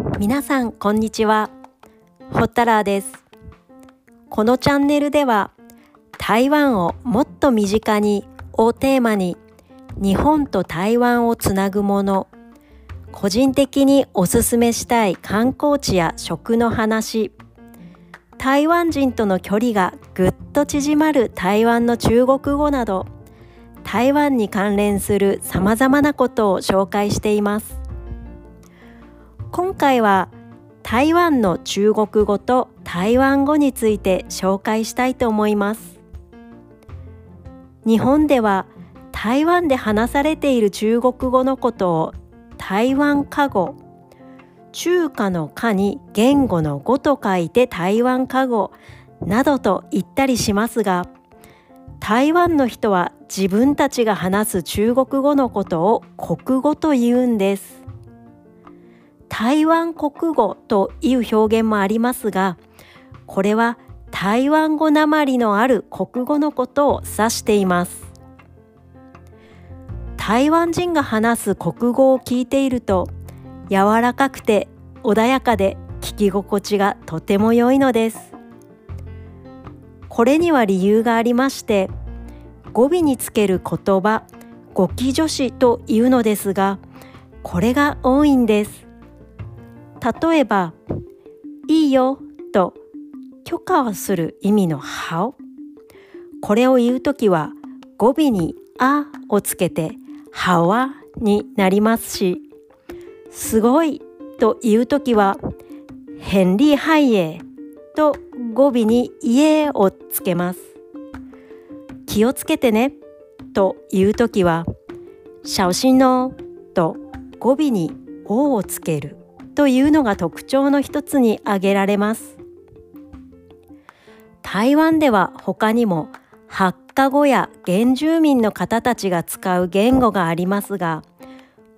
皆さんこんにちは。ホッタラーです。このチャンネルでは台湾をもっと身近にをテーマに日本と台湾をつなぐもの個人的におすすめしたい観光地や食の話台湾人との距離がぐっと縮まる台湾の中国語など台湾に関連するさまざまなことを紹介しています。今回は台湾の中国語と台湾語について紹介したいと思います。日本では台湾で話されている中国語のことを台湾過語中華の華に言語の語と書いて台湾過語などと言ったりしますが台湾の人は自分たちが話す中国語のことを国語と言うんです。台湾国語という表現もありますがこれは台湾語なまりのある国語のことを指しています。台湾人が話す国語を聞いていると柔らかくて穏やかで聞き心地がとても良いのです。これには理由がありまして語尾につける言葉語気助詞というのですがこれが多いんです。例えば「いいよ」と許可をする意味の「はお」これを言うときは語尾に「あ」をつけて「はわ」になりますしすごいと言うときは、ヘンリーハイエーと語尾に家をつけます。気をつけてねと言うときは、小心のと語尾におをつけるというのが特徴の一つに挙げられます。台湾では他にも発火語や原住民の方たちが使う言語がありますが、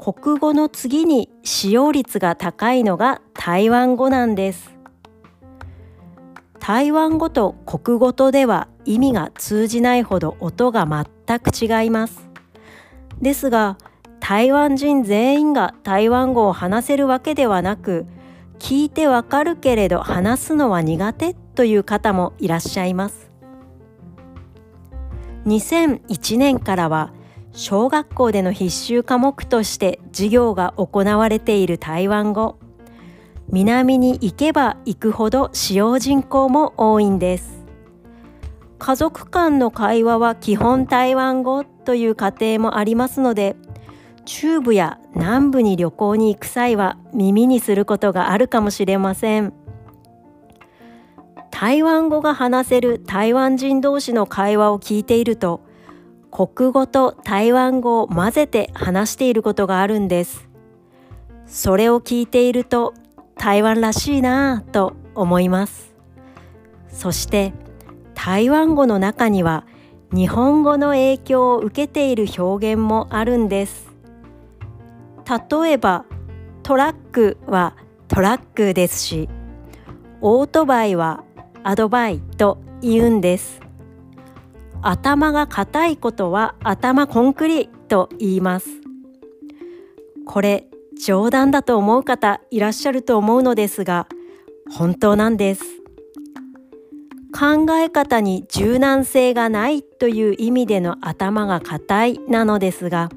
国語の次に使用率が高いのが台湾語なんです台湾語と国語とでは意味が通じないほど音が全く違いますですが台湾人全員が台湾語を話せるわけではなく聞いてわかるけれど話すのは苦手という方もいらっしゃいます。2001年からは小学校での必修科目として授業が行われている台湾語。南に行けば行くほど使用人口も多いんです。家族間の会話は基本台湾語という家庭もありますので中部や南部に旅行に行く際は耳にすることがあるかもしれません台湾語が話せる台湾人同士の会話を聞いていると国語と台湾語を混ぜて話していることがあるんです。それを聞いていると台湾らしいなぁと思います。そして台湾語の中には日本語の影響を受けている表現もあるんです。例えばトラックはトラックですしオートバイはアドバイと言うんです。頭が硬いことは頭コンクリと言いますこれ冗談だと思う方いらっしゃると思うのですが本当なんです考え方に柔軟性がないという意味での頭が硬いなのですが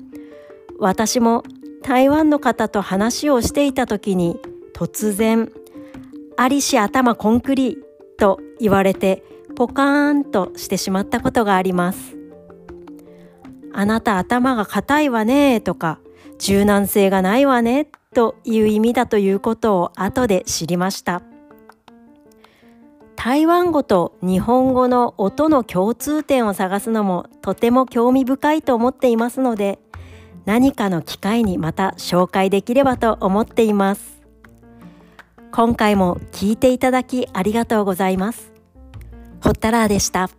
私も台湾の方と話をしていた時に突然「ありし頭コンクリ」と言われてポカーンとしてしまったことがあります。あなた頭が硬いわねとか柔軟性がないわねという意味だということを後で知りました。台湾語と日本語の音の共通点を探すのもとても興味深いと思っていますので何かの機会にまた紹介できればと思っています。今回も聞いていただきありがとうございます。ほったらーでした。